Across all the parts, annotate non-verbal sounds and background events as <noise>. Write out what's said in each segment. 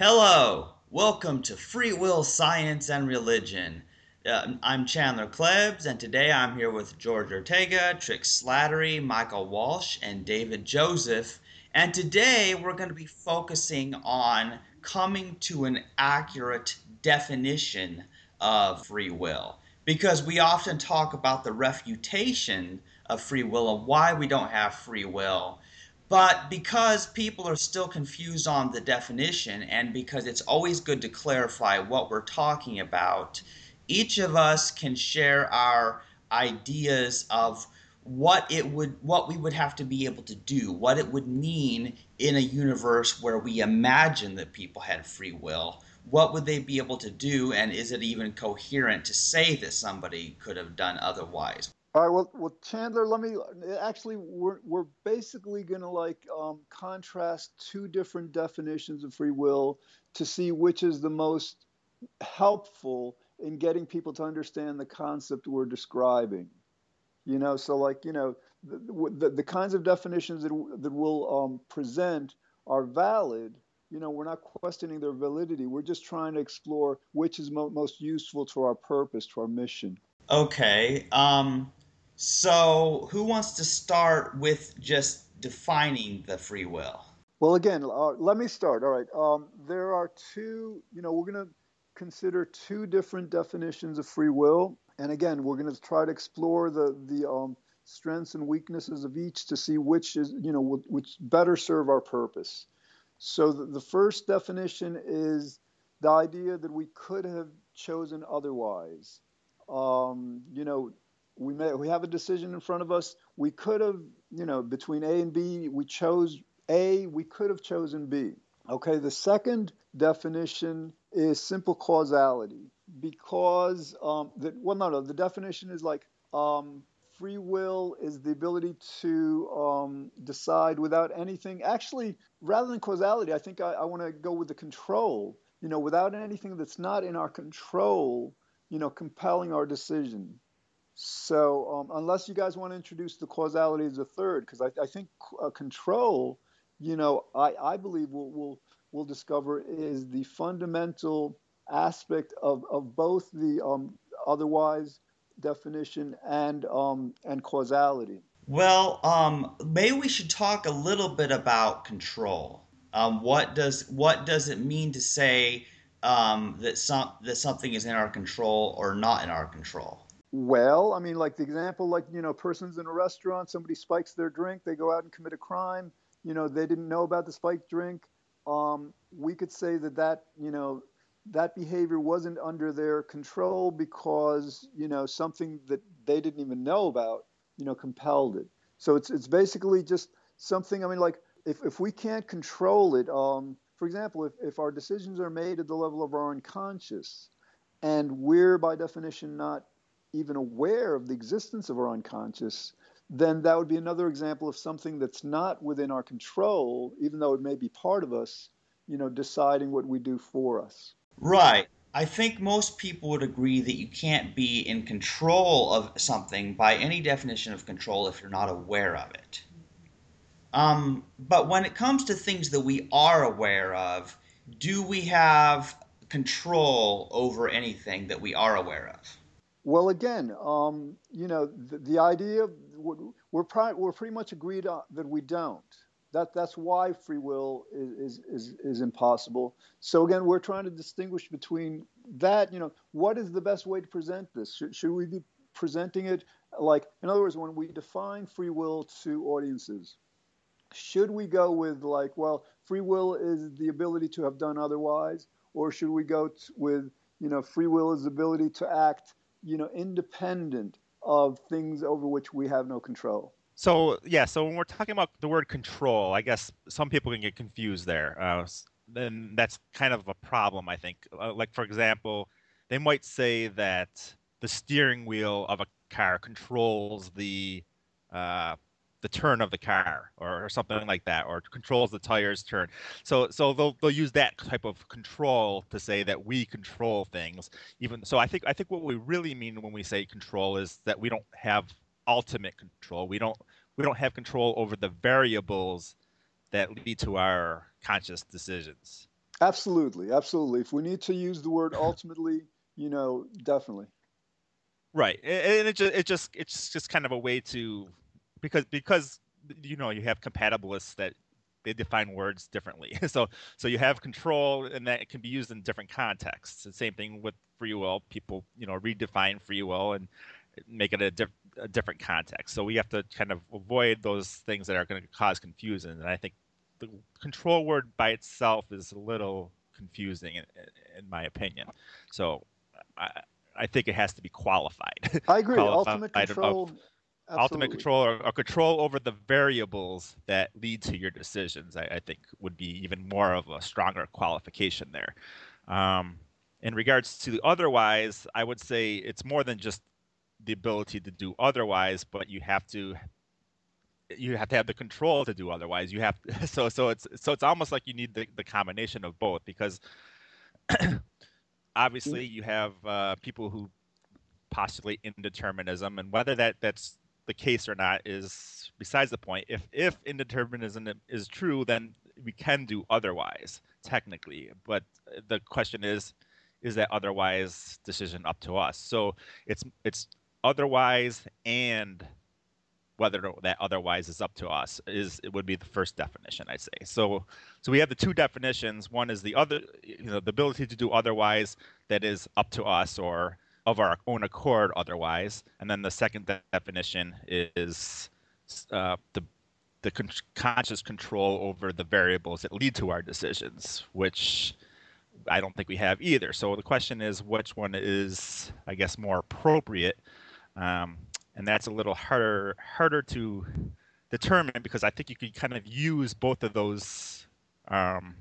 Hello, welcome to Free Will, Science, and Religion. Uh, I'm Chandler Klebs, and today I'm here with George Ortega, Trick Slattery, Michael Walsh, and David Joseph. And today we're going to be focusing on coming to an accurate definition of free will. Because we often talk about the refutation of free will and why we don't have free will. But because people are still confused on the definition, and because it's always good to clarify what we're talking about, each of us can share our ideas of what it would what we would have to be able to do what it would mean in a universe where we imagine that people had free will. What would they be able to do and is it even coherent to say that somebody could have done otherwise all right. Well, well, Chandler, let me actually we're we're basically going to like um, contrast two different definitions of free will to see which is the most helpful in getting people to understand the concept we're describing. You know, so like you know the the, the kinds of definitions that that we'll um, present are valid. You know, we're not questioning their validity. We're just trying to explore which is mo- most useful to our purpose, to our mission. Okay. Um, so, who wants to start with just defining the free will? Well, again, uh, let me start. All right. Um, there are two, you know, we're going to consider two different definitions of free will. And again, we're going to try to explore the, the um, strengths and weaknesses of each to see which is, you know, which better serve our purpose. So the, the first definition is the idea that we could have chosen otherwise. Um, you know, we may we have a decision in front of us. We could have, you know, between A and B, we chose A, we could have chosen B. Okay, the second definition is simple causality because um, the, well, no, no, the definition is like um, free will is the ability to um, decide without anything. Actually, rather than causality, I think I, I want to go with the control. You know, without anything that's not in our control, you know, compelling our decision. So um, unless you guys want to introduce the causality as a third, because I, I, think uh, control, you know, I, I believe we'll, we'll, we'll discover is the fundamental aspect of, of both the um, otherwise definition and um, and causality. Well, um, maybe we should talk a little bit about control. Um, what does what does it mean to say um, that some that something is in our control or not in our control? Well, I mean, like the example, like, you know, person's in a restaurant, somebody spikes their drink, they go out and commit a crime, you know, they didn't know about the spiked drink. Um, we could say that that, you know, that behavior wasn't under their control because, you know, something that they didn't even know about, you know, compelled it. So it's, it's basically just something, I mean, like, if, if we can't control it, um, for example, if, if our decisions are made at the level of our unconscious, and we're by definition not even aware of the existence of our unconscious, then that would be another example of something that's not within our control, even though it may be part of us, you know, deciding what we do for us. Right. I think most people would agree that you can't be in control of something by any definition of control if you're not aware of it. Um, but when it comes to things that we are aware of, do we have control over anything that we are aware of? Well, again, um, you know, the, the idea we're pri- we're pretty much agreed on that we don't. That that's why free will is, is is impossible. So again, we're trying to distinguish between that. You know, what is the best way to present this? Should, should we be presenting it like, in other words, when we define free will to audiences, should we go with like, well, free will is the ability to have done otherwise, or should we go t- with, you know, free will is the ability to act you know, independent of things over which we have no control. So yeah, so when we're talking about the word control, I guess some people can get confused there. Uh, then that's kind of a problem, I think. Uh, like for example, they might say that the steering wheel of a car controls the uh, the turn of the car or, or, something like that, or controls the tires turn. So so they'll they'll use that type of control to say that we control things. Even so, I think I think what we really mean when we say control is that we don't have ultimate control. We don't we don't have control over the variables that lead to our conscious decisions. Absolutely, absolutely. If we need to use the word <laughs> ultimately, you know, definitely. Right, and it just it just it's just kind of a way to because because you know you have compatibilists that they define words differently. <laughs> so so you have control, and that can be used in different contexts. The same thing with free will. People you know redefine free will and make it a, diff- a different context. So we have to kind of avoid those things that are going to cause confusion. And I think the control word by itself is a little confusing in, in my opinion. So I, I think it has to be qualified. I agree. <laughs> ultimate control. Of, ultimate control or, or, control over the variables that lead to your decisions, I, I, think would be even more of a stronger qualification there. Um, in regards to the otherwise, I would say it's more than just the ability to do otherwise, but you have to you have to have the control to do otherwise. You have <laughs> so so it's so it's almost like you need the, the combination of both because <clears throat> obviously you have uh, people who postulate indeterminism, and whether that that's the case or not is besides the point. If if indeterminism is true, then we can do otherwise technically, but uh, the question is is that otherwise decision up to us so it's it's otherwise and whether that otherwise is up to us is it would be the first definition I'd say. So so we have the two definitions. One is the other you know the ability to do otherwise that is up to us or of our own accord otherwise, and then the second de- definition is uh, the the con- conscious control over the variables that lead to our decisions, which I don't think we have either. So the question is, which one is, I guess, more appropriate? Um, and that's a little harder harder to determine because I think you can kind of use both of those um,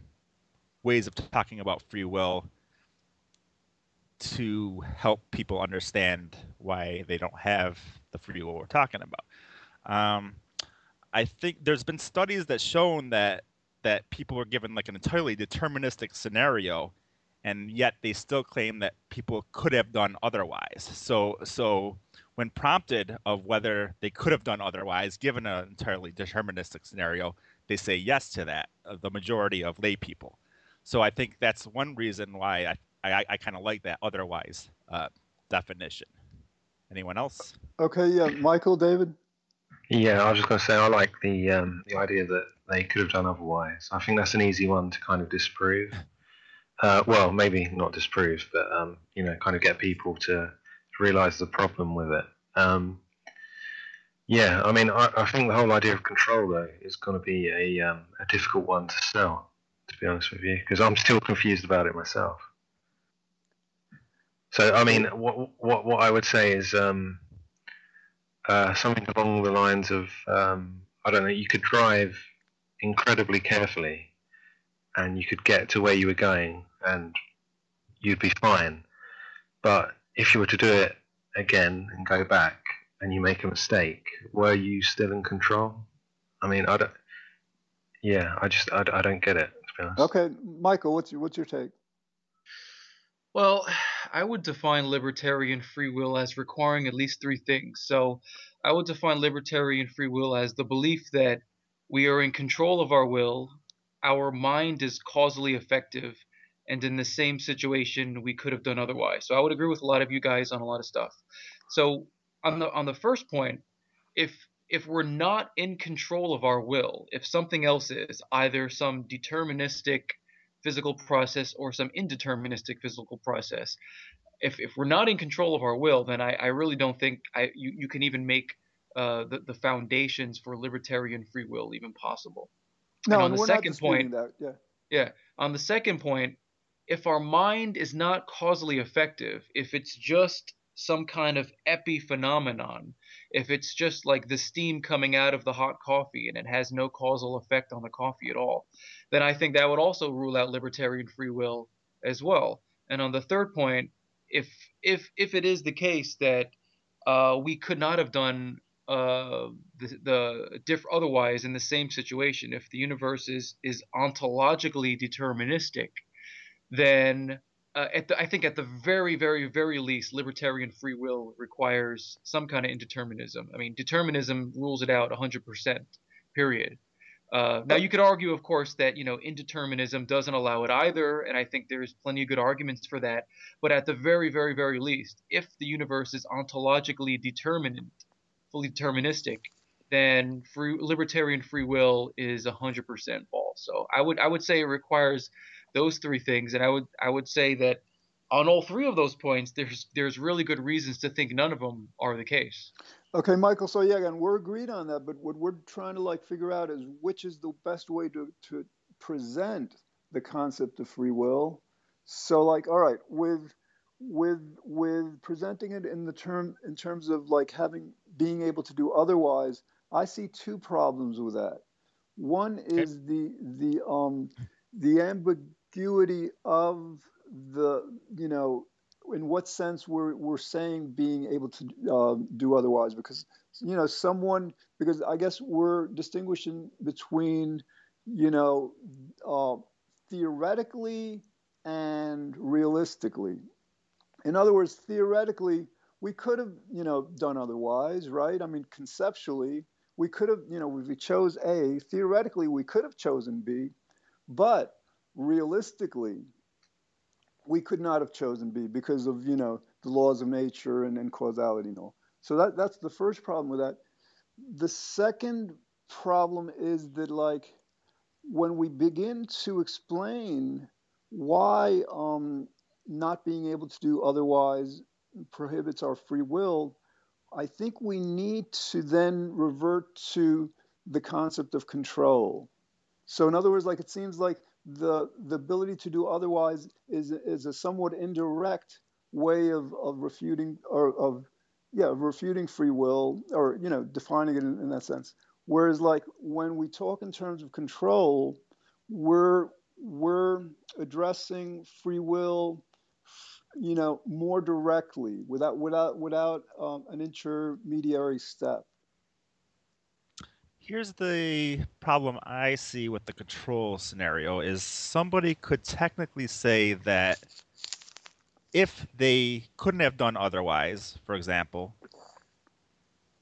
ways of talking about free will to help people understand why they don't have the free will we're talking about. Um, I think there's been studies that shown that that people are given like an entirely deterministic scenario, and yet they still claim that people could have done otherwise. So so when prompted of whether they could have done otherwise, given an entirely deterministic scenario, they say yes to that, uh, the majority of lay people. So I think that's one reason why I, I, I kind of like that otherwise uh, definition. Anyone else? Okay, yeah, Michael, David. Yeah, I was just going to say I like the um, the idea that they could have done otherwise. I think that's an easy one to kind of disprove. Uh, well, maybe not disprove, but um, you know, kind of get people to realize the problem with it. Um, yeah, I mean, I, I, think the whole idea of control though is going to be a um, a difficult one to sell, to be honest with you, because I'm still confused about it myself. So, I mean, what what what I would say is um, uh, something along the lines of um, I don't know, you could drive incredibly carefully, and you could get to where you were going, and you'd be fine, but if you were to do it again and go back and you make a mistake, were you still in control? I mean, I don't. Yeah, I just I, I don't get it. Okay, Michael, what's your what's your take? Well, I would define libertarian free will as requiring at least three things. So, I would define libertarian free will as the belief that we are in control of our will, our mind is causally effective, and in the same situation we could have done otherwise. So I would agree with a lot of you guys on a lot of stuff. So on the on the first point, if if we're not in control of our will, if something else is, either some deterministic physical process or some indeterministic physical process, if, if we're not in control of our will, then I, I really don't think I, you, you can even make uh, the, the foundations for libertarian free will even possible. No, and on and the second point, that. yeah. Yeah. On the second point, if our mind is not causally effective, if it's just some kind of epiphenomenon, if it's just like the steam coming out of the hot coffee and it has no causal effect on the coffee at all, then I think that would also rule out libertarian free will as well. And on the third point, if if if it is the case that uh, we could not have done uh, the, the diff otherwise in the same situation, if the universe is is ontologically deterministic, then uh, the, I think at the very, very, very least, libertarian free will requires some kind of indeterminism. I mean, determinism rules it out 100%, period. Uh, now you could argue, of course, that you know indeterminism doesn't allow it either, and I think there's plenty of good arguments for that. But at the very, very, very least, if the universe is ontologically determinate, fully deterministic, then free libertarian free will is 100% false. So I would I would say it requires those three things, and I would I would say that on all three of those points, there's there's really good reasons to think none of them are the case. Okay, Michael. So yeah, again, we're agreed on that, but what we're trying to like figure out is which is the best way to to present the concept of free will. So like, all right, with with with presenting it in the term in terms of like having being able to do otherwise, I see two problems with that. One is the the um the ambiguity of the you know in what sense we're we're saying being able to uh, do otherwise because you know someone because I guess we're distinguishing between you know uh, theoretically and realistically. In other words, theoretically we could have you know done otherwise, right? I mean conceptually we could have you know if we chose A theoretically we could have chosen B, but realistically we could not have chosen B because of you know the laws of nature and, and causality and all. So that that's the first problem with that. The second problem is that like when we begin to explain why um, not being able to do otherwise prohibits our free will, I think we need to then revert to the concept of control. So in other words, like it seems like the the ability to do otherwise is is a somewhat indirect way of, of refuting or of yeah refuting free will or you know defining it in, in that sense. Whereas like when we talk in terms of control we're we're addressing free will you know more directly without without without um, an intermediary step here's the problem I see with the control scenario is somebody could technically say that if they couldn't have done otherwise, for example,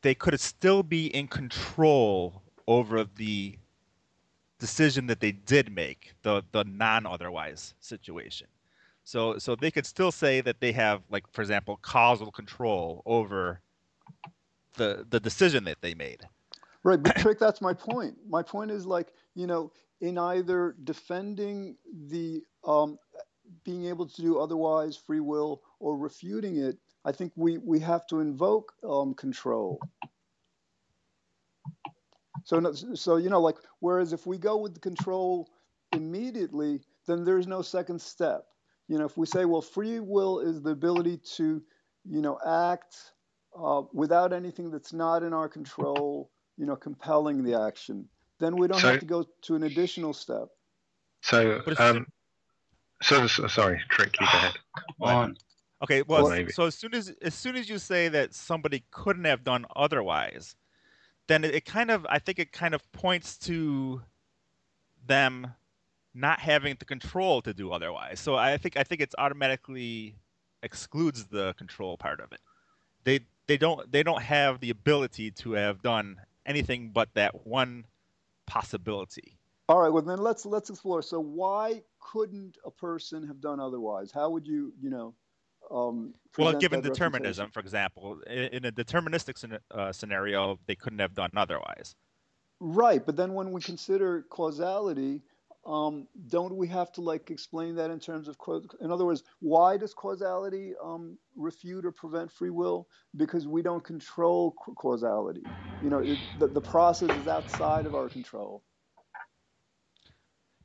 they could still be in control over the decision that they did make, the the non-otherwise situation. So so they could still say that they have like for example causal control over the the decision that they made. Right, but <coughs> trick. That's my point. My point is like you know, in either defending the um, being able to do otherwise free will or refuting it, I think we we have to invoke um, control. So so you know, like whereas if we go with the control immediately, then there's no second step. You know, if we say, well, free will is the ability to, you know, act uh, without anything that's not in our control you know, compelling the action. Then we don't so, have to go to an additional step. So, um, so, so sorry, Trick, <sighs> you go ahead. On. Okay, well, so as soon as as soon as you say that somebody couldn't have done otherwise, then it, it kind of I think it kind of points to them not having the control to do otherwise. So I think I think it's automatically excludes the control part of it. They they don't they don't have the ability to have done anything but that one possibility. All right, well then let's let's explore. So why couldn't a person have done otherwise? How would you, you know, um, well, given determinism, for example, in a deterministic uh, scenario, they couldn't have done otherwise. Right, but then when we consider causality, um, don't we have to like explain that in terms of in other words why does causality um, refute or prevent free will? Because we don't control causality. You know it, the, the process is outside of our control.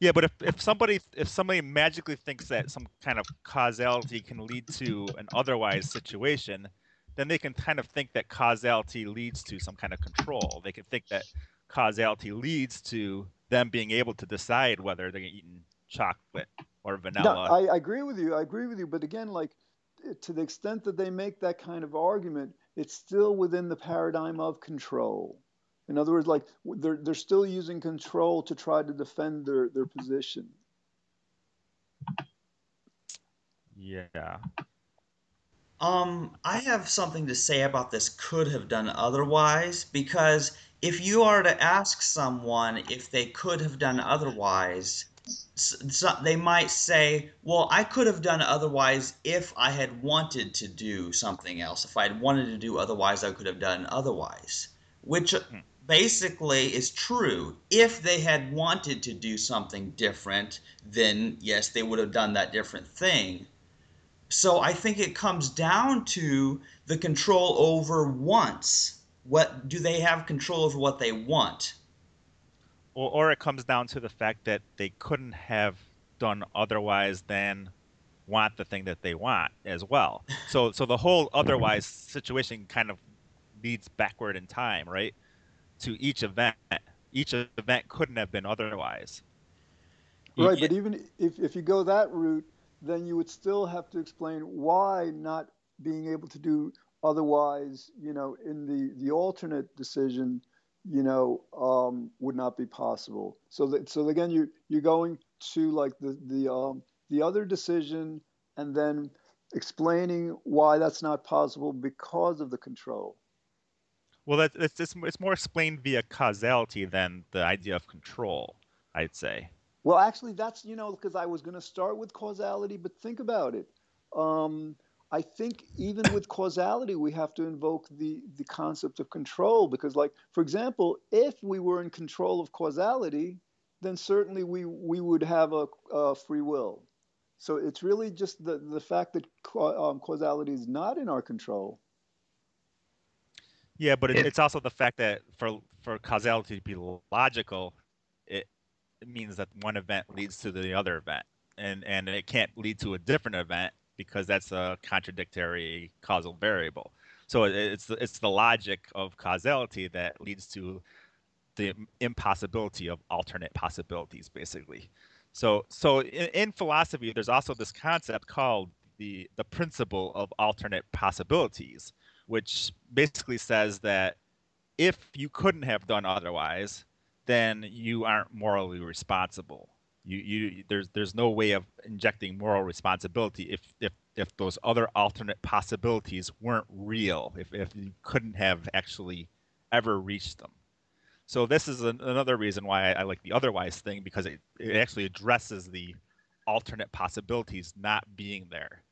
Yeah but if, if somebody if somebody magically thinks that some kind of causality can lead to an otherwise situation then they can kind of think that causality leads to some kind of control. They can think that causality leads to them being able to decide whether they're eating chocolate or vanilla. No, I, I agree with you. I agree with you. But again, like to the extent that they make that kind of argument, it's still within the paradigm of control. In other words, like they're they're still using control to try to defend their their position. Yeah. Um, I have something to say about this could have done otherwise because if you are to ask someone if they could have done otherwise, so they might say, Well, I could have done otherwise if I had wanted to do something else. If I had wanted to do otherwise, I could have done otherwise. Which hmm. basically is true. If they had wanted to do something different, then yes, they would have done that different thing. So I think it comes down to the control over wants. What do they have control over what they want? or, or it comes down to the fact that they couldn't have done otherwise than want the thing that they want as well. So so the whole otherwise situation kind of leads backward in time, right? To each event. Each event couldn't have been otherwise. Right, but even if, if you go that route, then you would still have to explain why not being able to do otherwise, you know, in the, the alternate decision you know, um, would not be possible. So that, so again, you you're going to like the the um, the other decision, and then explaining why that's not possible because of the control. Well, that, it's, it's it's more explained via causality than the idea of control. I'd say. Well, actually, that's you know because I was going to start with causality, but think about it. Um, I think even with causality, we have to invoke the, the concept of control because, like, for example, if we were in control of causality, then certainly we, we would have a, a free will. So it's really just the, the fact that um, causality is not in our control. Yeah, but it, it's also the fact that for for causality to be logical, it, it means that one event leads to the other event, and and it can't lead to a different event because that's a contradictory causal variable. So it's it's the logic of causality that leads to the impossibility of alternate possibilities, basically. So so in, in philosophy, there's also this concept called the the principle of alternate possibilities, which basically says that if you couldn't have done otherwise, then you aren't morally responsible. You, you there's there's no way of injecting moral responsibility if if if those other alternate possibilities weren't real if if you couldn't have actually ever reached them. So this is an, another reason why I, I, like the otherwise thing because it, it actually addresses the alternate possibilities not being there.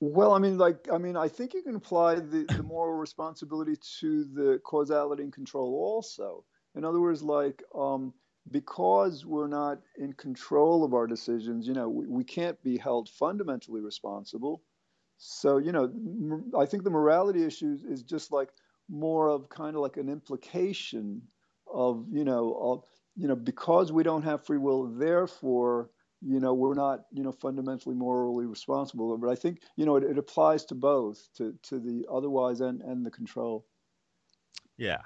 Well i mean like i mean i think you can apply the, the moral responsibility to the causality and control also in other words like um, because we're not in control of our decisions, you know, we, we can't be held fundamentally responsible. So, you know, I think the morality issue is just like more of kind of like an implication of, you know, of, you know, because we don't have free will, therefore, you know, we're not, you know, fundamentally morally responsible. But I think, you know, it, it applies to both, to, to the otherwise and, and the control. Yeah.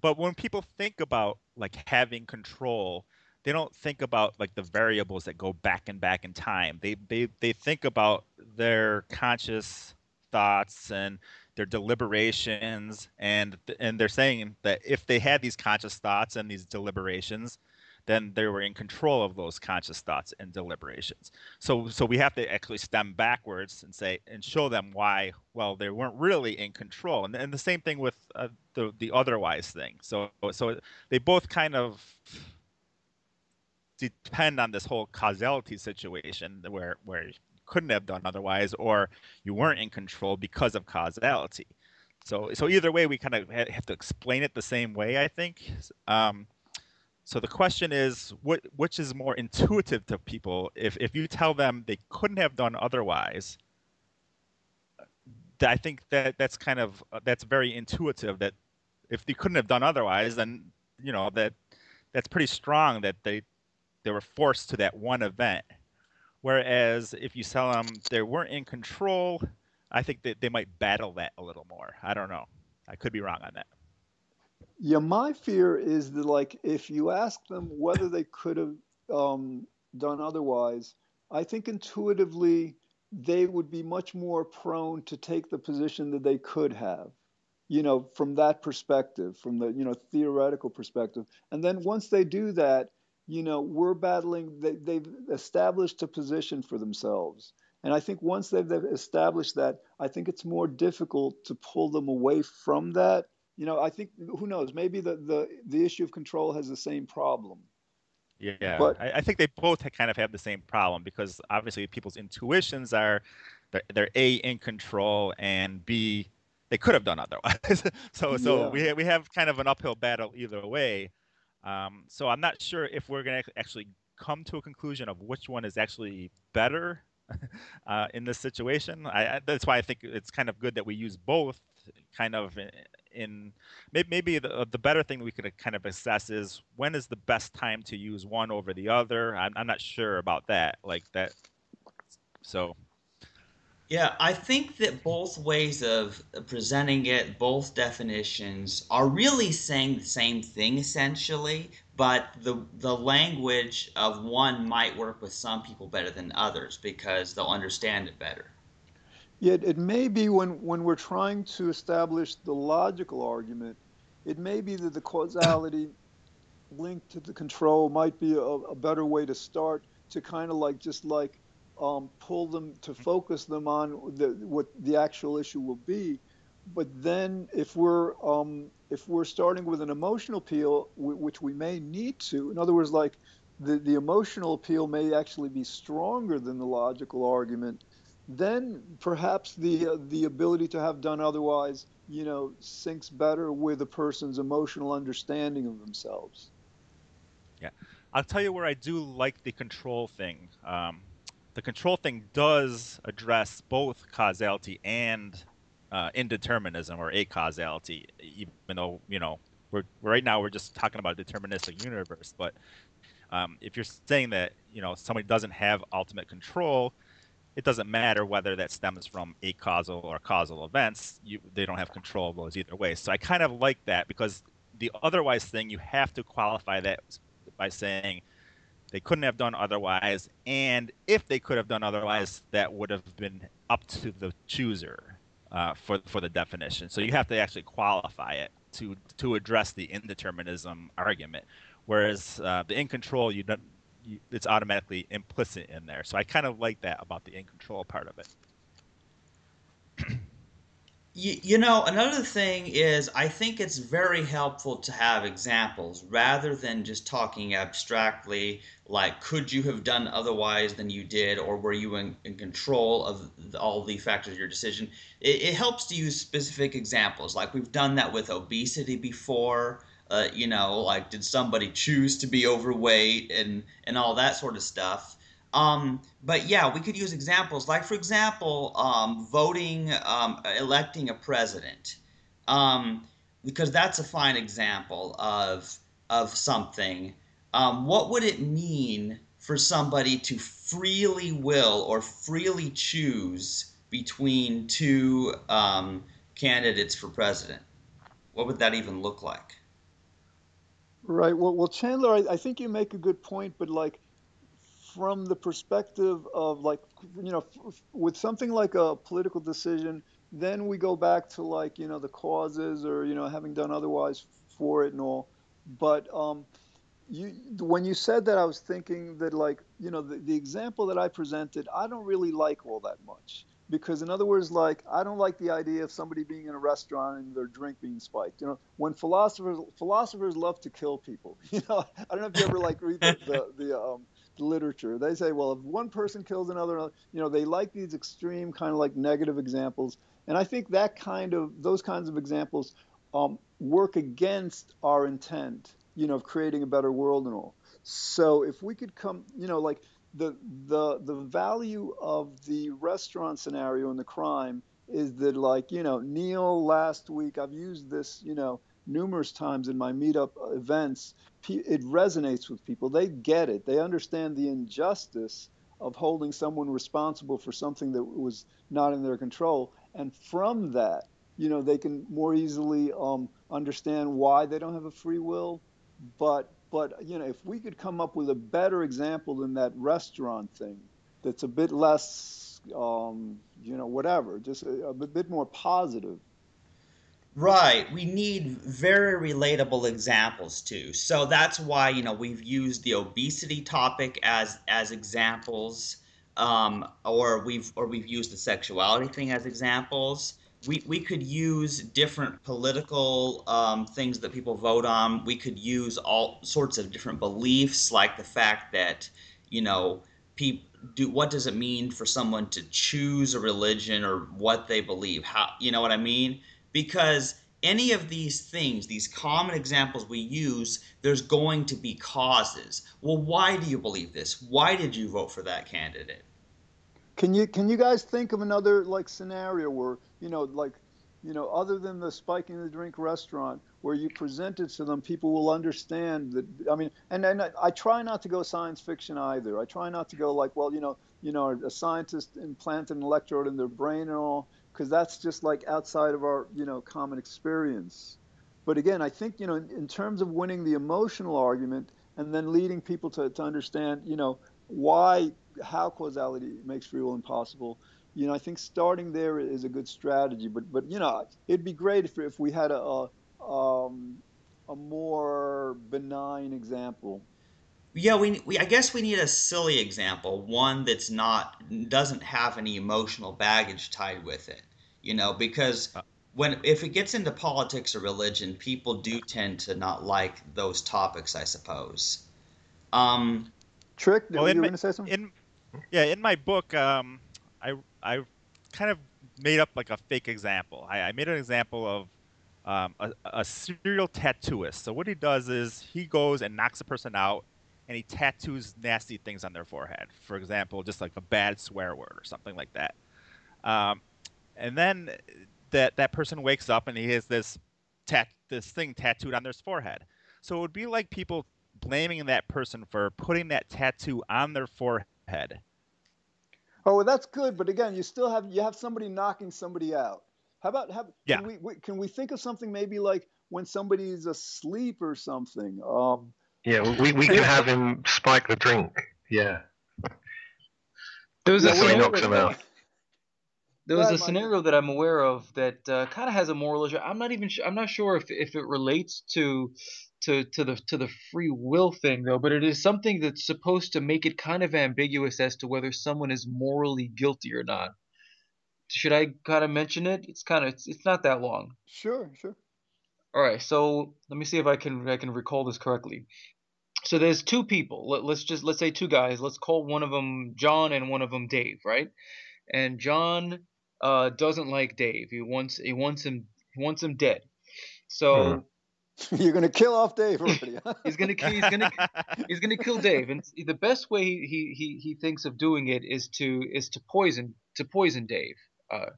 But when people think about like having control, they don't think about like the variables that go back and back in time. They they they think about their conscious thoughts and their deliberations and and they're saying that if they had these conscious thoughts and these deliberations then they were in control of those conscious thoughts and deliberations. So so we have to actually stem backwards and say and show them why well they weren't really in control. And, and the same thing with uh, the the otherwise thing. So so they both kind of depend on this whole causality situation where where you couldn't have done otherwise or you weren't in control because of causality. So so either way we kind of have to explain it the same way I think. Um, so the question is, what, which is more intuitive to people? If, if you tell them they couldn't have done otherwise, I think that that's kind of uh, that's very intuitive. That if they couldn't have done otherwise, then you know that that's pretty strong that they they were forced to that one event. Whereas if you tell them they weren't in control, I think that they might battle that a little more. I don't know. I could be wrong on that. Yeah, my fear is that like if you ask them whether they could have um, done otherwise, I think intuitively they would be much more prone to take the position that they could have you know from that perspective from the you know theoretical perspective and then once they do that you know we're battling they, they've established a position for themselves And I think once they've, they've established that, I think it's more difficult to pull them away from that. You know, I think who knows? Maybe the the, the issue of control has the same problem. Yeah, but I, I think they both kind of have the same problem because obviously people's intuitions are they're, they're a in control and b they could have done otherwise. <laughs> so so yeah. we we have kind of an uphill battle either way. Um, so I'm not sure if we're going to actually come to a conclusion of which one is actually better <laughs> uh, in this situation. I, I, that's why I think it's kind of good that we use both, kind of in. maybe, maybe the, uh, the better thing we could uh, kind of assess is when is the best time to use one over the other. I'm, I'm not sure about that. Like that. So yeah, I think that both ways of uh, presenting it, both definitions, are really saying the same thing essentially, but the the language of one might work with some people better than others because they'll understand it better. Yeah, it may be when, when we're trying to establish the logical argument, it may be that the causality <coughs> linked to the control might be a, a better way to start to kind of like just like um, pull them to focus them on the, what the actual issue will be. But then, if we're um, if we're starting with an emotional appeal, which we may need to, in other words, like the, the emotional appeal may actually be stronger than the logical argument, then perhaps the uh, the ability to have done otherwise, you know, syncs better with a person's emotional understanding of themselves. Yeah, I'll tell you where I do like the control thing. Um, the control thing does address both causality and uh, indeterminism or acausality, even though you know we're right now we're just talking about a deterministic universe. But um, if you're saying that you know somebody doesn't have ultimate control, it doesn't matter whether that stems from acausal or causal events. You, they don't have control of those either way. So I kind of like that because the otherwise thing you have to qualify that by saying they couldn't have done otherwise, and if they could have done otherwise, that would have been up to the chooser uh, for for the definition. So you have to actually qualify it to to address the indeterminism argument. Whereas uh, the in control, you don't, it's automatically implicit in there. So I kind of like that about the in control part of it. <clears throat> You, you know, another thing is I think it's very helpful to have examples rather than just talking abstractly like could you have done otherwise than you did or were you in, in control of all the factors of your decision. It, it, helps to use specific examples like we've done that with obesity before. Uh, you know, like did somebody choose to be overweight and and all that sort of stuff. Um, but yeah, we could use examples like, for example, um, voting, um, electing a president, um, because that's a fine example of of something. Um, what would it mean for somebody to freely will or freely choose between two um, candidates for president? What would that even look like? Right. Well, well, Chandler, I, I think you make a good point, but like from the perspective of like you know with something like a political decision then we go back to like you know the causes or you know having done otherwise for it and all but um you when you said that i was thinking that like you know the, the example that i presented i don't really like all that much because in other words like i don't like the idea of somebody being in a restaurant and their drink being spiked you know when philosophers philosophers love to kill people <laughs> you know i don't know if you ever like read the the, <laughs> the um literature. They say, well, if one person kills another, you know, they like these extreme kind of like negative examples. And I think that kind of, those kinds of examples um, work against our intent, you know, of creating a better world and all. So if we could come, you know, like the, the, the value of the restaurant scenario and the crime is that like, you know, Neil last week, I've used this, you know, numerous times in my meetup events it resonates with people. They get it. They understand the injustice of holding someone responsible for something that was not in their control. And from that, you know, they can more easily um, understand why they don't have a free will. But, but you know, if we could come up with a better example than that restaurant thing, that's a bit less, um, you know, whatever, just a, a bit more positive, Right. We need very relatable examples too. So that's why, you know, we've used the obesity topic as as examples. um, or we've or we've used the sexuality thing as examples. We, we could use different political um, things that people vote on. We could use all sorts of different beliefs, like the fact that you know people do what does it mean for someone to choose a religion or what they believe? How you know what i mean? Because any of these things these common examples we use there's going to be causes. Well why do you believe this? Why did you vote for that candidate can you can you guys think of another like scenario where you know like you know other than the spiking the drink restaurant where you present it to them, people will understand that. I mean, and and I, I try not to go science fiction either. I try not to go like, well, you know, you know, a scientist implanted an electrode in their brain and all, because that's just like outside of our, you know, common experience. But again, I think you know, in, in terms of winning the emotional argument and then leading people to, to understand, you know, why, how causality makes free will impossible you know, I think starting there is a good strategy. But but you know, it'd be great if if we had a, a um, a more benign example? Yeah, we, we I guess we need a silly example, one that's not doesn't have any emotional baggage tied with it. You know, because uh. when if it gets into politics or religion, people do tend to not like those topics, I suppose. Um, Trick, well, you going to say something? In, yeah, in my book, um, I I kind of made up like a fake example. I, I made an example of um, a, a, serial tattooist. So what he does is he goes and knocks a person out, and he tattoos nasty things on their forehead. For example, just like a bad swear word or something like that. Um, and then that that person wakes up and he has this tat this thing tattooed on their forehead. So it would be like people blaming that person for putting that tattoo on their forehead. Oh, well, that's good, but again, you still have you have somebody knocking somebody out. How about have yeah. can we, we, can we think of something maybe like when somebody's asleep or something? Um, yeah, we, we can have him spike the drink. Yeah. There was a scenario, knocks him out. There was a scenario that I'm aware of that uh, kind of has a moral issue. I'm not even. Sure, I'm not sure if if it relates to to to the to the free will thing though, but it is something that's supposed to make it kind of ambiguous as to whether someone is morally guilty or not should I kind of mention it? It's kind of it's, it's not that long. Sure, sure. All right, so let me see if I can I can recall this correctly. So there's two people. Let, let's just let's say two guys. Let's call one of them John and one of them Dave, right? And John uh, doesn't like Dave. He wants he wants him he wants him dead. So <laughs> You're gonna kill off Dave already. <laughs> he's gonna he's gonna he's gonna kill Dave, and the best way he, he he thinks of doing it is to is to poison to poison Dave because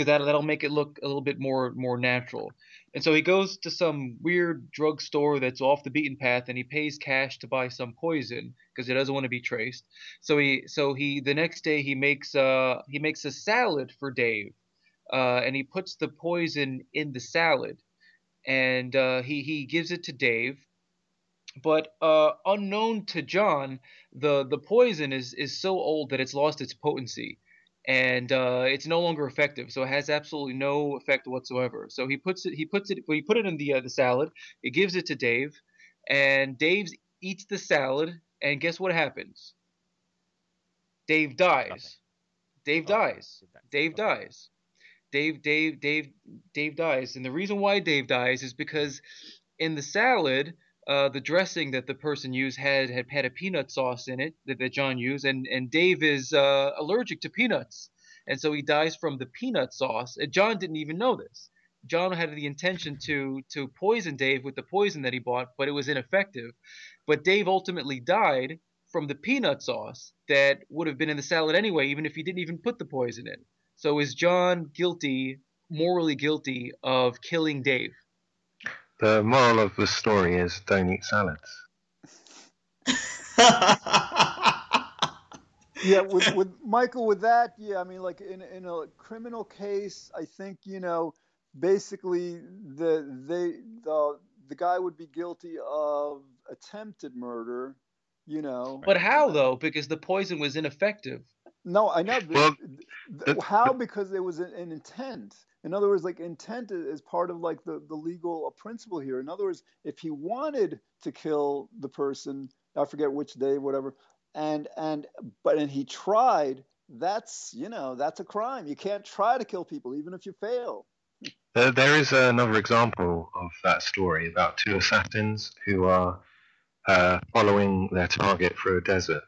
uh, that that'll make it look a little bit more more natural. And so he goes to some weird drugstore that's off the beaten path, and he pays cash to buy some poison because he doesn't want to be traced. So he so he the next day he makes uh he makes a salad for Dave, uh, and he puts the poison in the salad, and uh, he he gives it to Dave. But uh, unknown to John, the, the poison is, is so old that it's lost its potency and uh, it's no longer effective. So it has absolutely no effect whatsoever. So he puts it, he puts it, well, he put it in the uh, the salad. He gives it to Dave, and Dave eats the salad. And guess what happens? Dave dies. Dave oh, dies. Dave dies. Dave, Dave, Dave, Dave Dave dies. And the reason why Dave dies is because in the salad, uh, the dressing that the person used had, had had a peanut sauce in it that, that John used, and and Dave is uh, allergic to peanuts, and so he dies from the peanut sauce. And John didn't even know this. John had the intention to to poison Dave with the poison that he bought, but it was ineffective. But Dave ultimately died from the peanut sauce that would have been in the salad anyway, even if he didn't even put the poison in. So is John guilty, morally guilty, of killing Dave? The moral of the story is don't eat salads. <laughs> yeah, with, with Michael, with that, yeah, I mean, like in in a criminal case, I think you know, basically the they the the guy would be guilty of attempted murder, you know. But how though? Because the poison was ineffective. No, I know. Well, how? Because there was an, an, intent. In other words, like intent is part of like the, the legal principle here. In other words, if he wanted to kill the person, I forget which day, whatever, and and but and he tried. That's you know that's a crime. You can't try to kill people even if you fail. There, there is another example of that story about two assassins who are uh, following their target through a desert.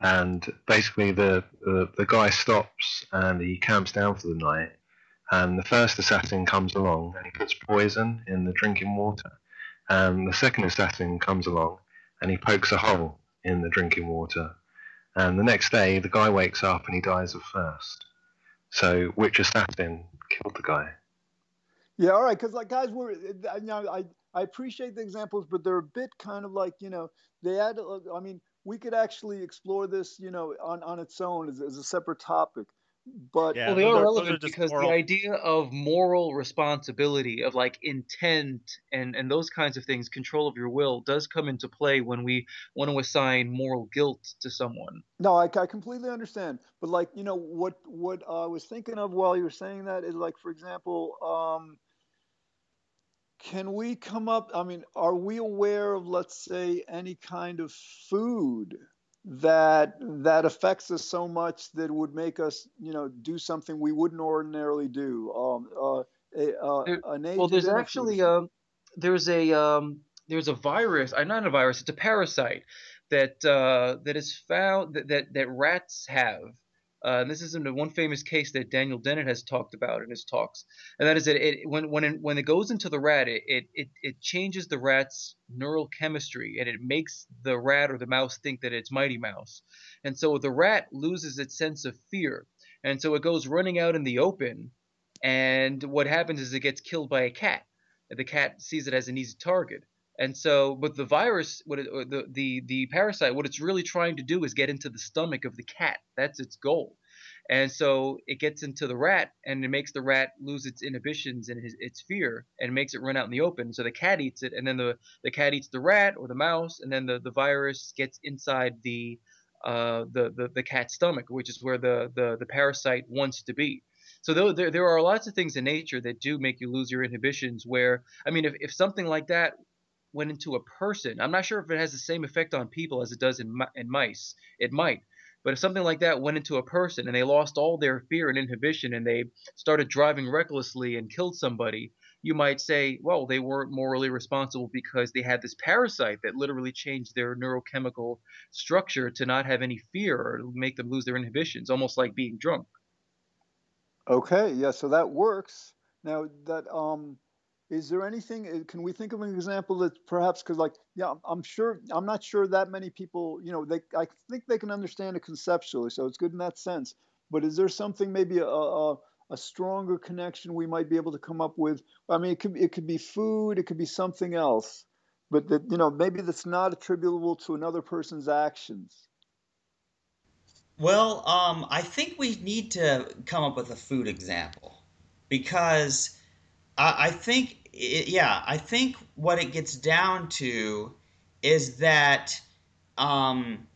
And basically, the, the, the guy stops and he camps down for the night. And the first assassin comes along and he puts poison in the drinking water. And the second assassin comes along and he pokes a hole in the drinking water. And the next day, the guy wakes up and he dies of thirst. So, which assassin killed the guy? Yeah, all right, because like guys, were you know, I I appreciate the examples, but they're a bit kind of like you know they add. I mean, we could actually explore this you know on on its own as, as a separate topic. But yeah, well, they are relevant because moral. the idea of moral responsibility, of like intent and and those kinds of things, control of your will, does come into play when we want to assign moral guilt to someone. No, I, I completely understand. But like you know what what I was thinking of while you were saying that is like for example. um can we come up i mean are we aware of let's say any kind of food that that affects us so much that would make us you know do something we wouldn't ordinarily do? Um uh, a, uh, there, well there's actually um there's a um there's a virus i'm uh, not a virus it's a parasite that uh that is found that that, that rats have uh, and this is in one famous case that Daniel Dennett has talked about in his talks, and that is that it, when when it, when it goes into the rat, it, it it changes the rat's neural chemistry, and it makes the rat or the mouse think that it's Mighty Mouse, and so the rat loses its sense of fear, and so it goes running out in the open, and what happens is it gets killed by a cat, the cat sees it as an easy target. And so, but the virus, what it, the the the parasite, what it's really trying to do is get into the stomach of the cat. That's its goal. And so it gets into the rat, and it makes the rat lose its inhibitions and his, its fear, and makes it run out in the open. So the cat eats it, and then the the cat eats the rat or the mouse, and then the the virus gets inside the uh, the, the the cat's stomach, which is where the the the parasite wants to be. So there, there are lots of things in nature that do make you lose your inhibitions. Where I mean, if, if something like that went into a person. I'm not sure if it has the same effect on people as it does in, in mice. It might. But if something like that went into a person and they lost all their fear and inhibition and they started driving recklessly and killed somebody, you might say, well, they weren't morally responsible because they had this parasite that literally changed their neurochemical structure to not have any fear or make them lose their inhibitions, almost like being drunk. Okay, yeah, so that works. Now that um is there anything uh, can we think of an example that perhaps because like yeah i'm sure i'm not sure that many people you know they i think they can understand it conceptually so it's good in that sense. But is there something maybe a, a, a stronger connection we might be able to come up with? I mean it could it could be food it could be something else but that you know maybe that's not attributable to another person's actions. Well um, i think we need to come up with a food example because I, think, it, yeah, I think what it gets down to is that, um,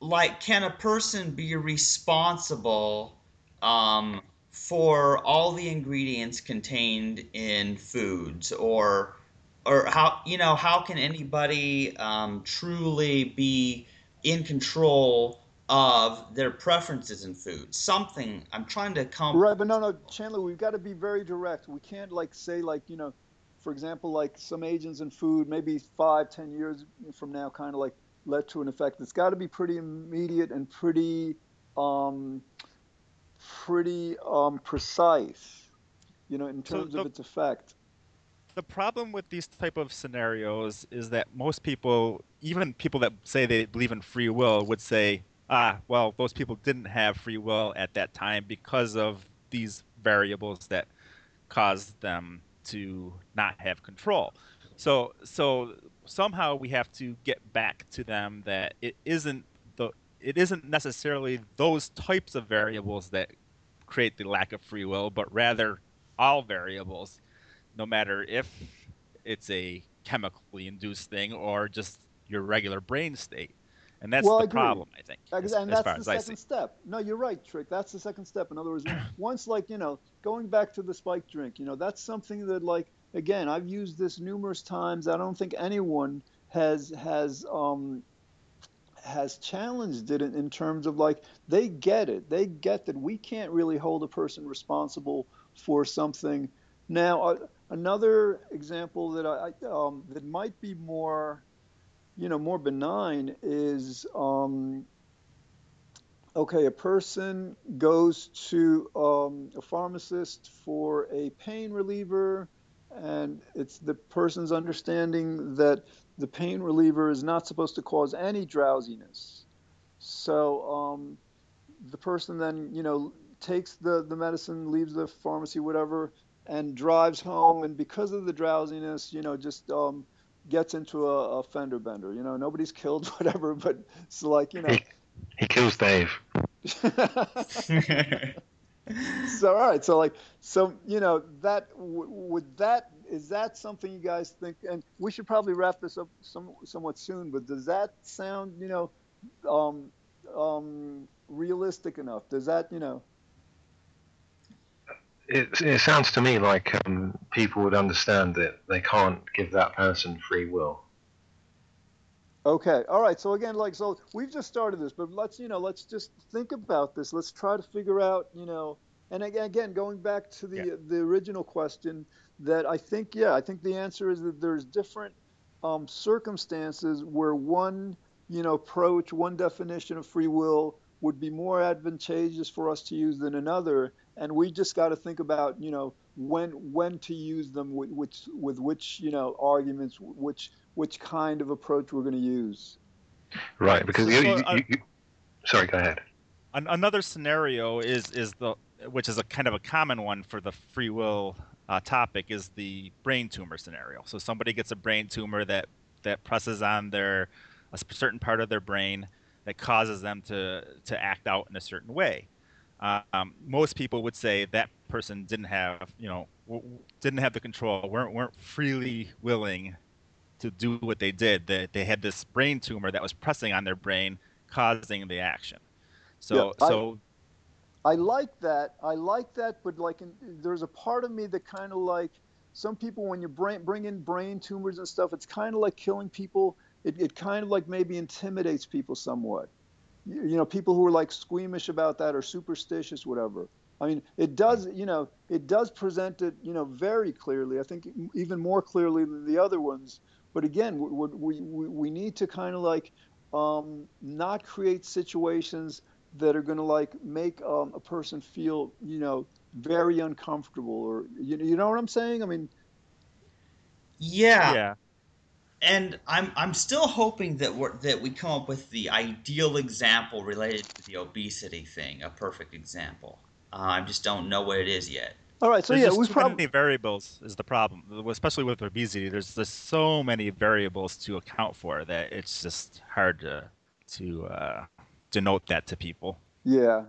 like, can a person be responsible um, for all the ingredients contained in foods, or, or how you know how can anybody um, truly be in control of their preferences in food. Something I'm trying to come. Right, but no, no, Chandler, we've got to be very direct. We can't like say like you know, for example, like some agents in food, maybe five, ten years from now, kind of like led to an effect. It's got to be pretty immediate and pretty, um, pretty um, precise. You know, in terms so the, of its effect. The problem with these type of scenarios is that most people, even people that say they believe in free will, would say ah, well, those people didn't have free will at that time because of these variables that caused them to not have control. So, so somehow we have to get back to them that it isn't the it isn't necessarily those types of variables that create the lack of free will, but rather all variables, no matter if it's a chemically induced thing or just your regular brain state. And that's well, the I problem, I think. As, and that's the second step. No, you're right, Trick. That's the second step. In other words, once, like, you know, going back to the spike drink, you know, that's something that, like, again, I've used this numerous times. I don't think anyone has has um, has challenged it in, in terms of like they get it. They get that we can't really hold a person responsible for something. Now, uh, another example that I um, that might be more, you know, more benign is um, okay. A person goes to um, a pharmacist for a pain reliever, and it's the person's understanding that the pain reliever is not supposed to cause any drowsiness. So um, the person then, you know, takes the, the medicine, leaves the pharmacy, whatever, and drives home. And because of the drowsiness, you know, just um, gets into a, a, fender bender. You know, nobody's killed, <laughs> whatever, but it's like, you know. He, he kills Dave. <laughs> <laughs> so all right so like so you know that w- would that is that something you guys think? And we should probably wrap this up some, somewhat soon. But does that sound, you know, um, um, realistic enough? Does that, you know? It, it sounds to me like um, people would understand that they can't give that person free will. Okay. All right. So again, like, so we've just started this, but let's, you know, let's just think about this. Let's try to figure out, you know, and again, going back to the yeah. the original question, that I think, yeah, I think the answer is that there's different um, circumstances where one, you know, approach, one definition of free will would be more advantageous for us to use than another, and we just got to think about, you know, when when to use them, with which with which, you know, arguments, which which kind of approach we're going to use. Right, because so, you, you, you, you, sorry, go ahead. Another scenario is is the which is a kind of a common one for the free will uh, topic is the brain tumor scenario. So somebody gets a brain tumor that that presses on their a certain part of their brain that causes them to to act out in a certain way. Um, most people would say that person didn't have you know w- didn't have the control, weren't weren't freely willing to do what they did. That they, they had this brain tumor that was pressing on their brain, causing the action. So yeah, so I like that. I like that, but like in, there's a part of me that kind of like some people when you brain, bring in brain tumors and stuff, it's kind of like killing people. It, it kind of like maybe intimidates people somewhat. You, you know, people who are like squeamish about that or superstitious, whatever. I mean, it does, you know, it does present it, you know, very clearly. I think even more clearly than the other ones. But again, we, we, we need to kind of like um, not create situations that are going to like make um, a person feel, you know, very uncomfortable or you, you know what I'm saying? I mean, yeah. Yeah. And I'm I'm still hoping that we that we come up with the ideal example related to the obesity thing, a perfect example. Uh, I just don't know what it is yet. All right, so there's yeah, just we too probably many variables is the problem, especially with obesity. There's there's so many variables to account for that it's just hard to to uh, denote that to people. Yeah.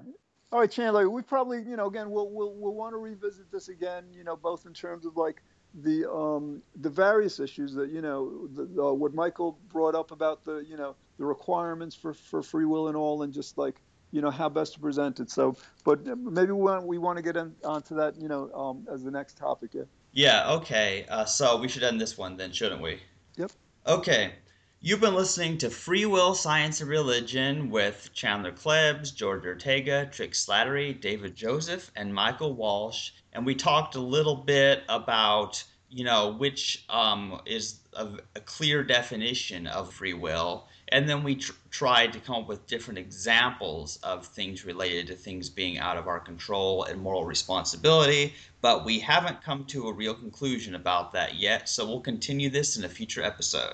All right, Chandler. We probably, you know, again, we'll we'll we'll want to revisit this again. You know, both in terms of like the um the various issues that you know the, uh, what Michael brought up about the you know the requirements for for free will and all, and just like you know how best to present it. So, but maybe we want we want to get in, onto that, you know, um, as the next topic. Yeah. Yeah. Okay. Uh, so we should end this one then, shouldn't we? Yep. Okay. You've been listening to Free Will, Science, and Religion with Chandler Klebs, George Ortega, Trick Slattery, David Joseph, and Michael Walsh. And we talked a little bit about, you know, which um, is a, a, clear definition of free will. And then we tr- tried to come up with different examples of things related to things being out of our control and moral responsibility. But we haven't come to a real conclusion about that yet. So we'll continue this in a future episode.